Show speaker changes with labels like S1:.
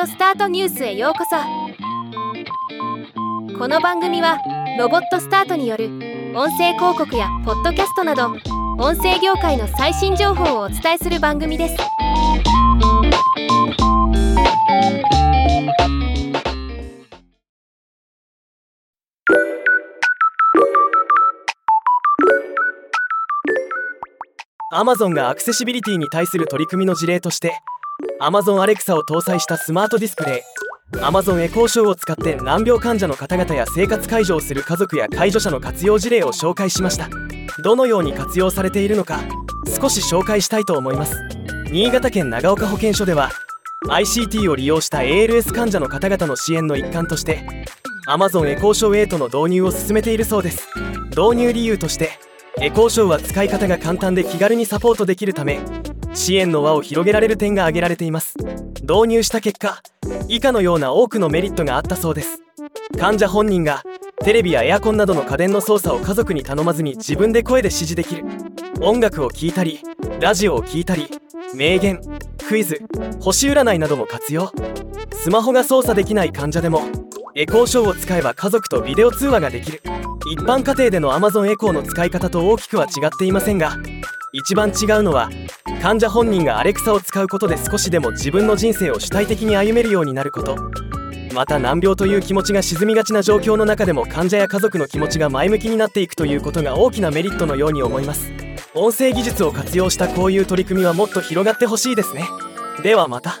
S1: オスタートニュースへようこそ。この番組はロボットスタートによる音声広告やポッドキャストなど音声業界の最新情報をお伝えする番組です。
S2: アマゾンがアクセシビリティに対する取り組みの事例として Amazon Alexa を搭載したスマートディスプレイ。Amazon エコーショーを使って難病患者の方々や生活介助をする家族や介助者の活用事例を紹介しました。どのように活用されているのか少し紹介したいと思います。新潟県長岡保健所では ICT を利用した ALS 患者の方々の支援の一環として Amazon エコーショー8の導入を進めているそうです。導入理由としてエコーショーは使い方が簡単で気軽にサポートできるため支援の輪を広げられる点が挙げられています。導入した結果以下のような多くのメリットがあったそうです。患者本人がテレビやエアコンなどの家電の操作を家族に頼まずに自分で声で指示できる。音楽を聴いたりラジオを聴いたり名言クイズ星占いなども活用。スマホが操作できない患者でもエコーショーを使えば家族とビデオ通話ができる。一般家庭での Amazon エコーの使い方と大きくは違っていませんが一番違うのは患者本人がアレクサを使うことで少しでも自分の人生を主体的に歩めるようになること。また難病という気持ちが沈みがちな状況の中でも患者や家族の気持ちが前向きになっていくということが大きなメリットのように思います。音声技術を活用したこういう取り組みはもっと広がってほしいですね。ではまた。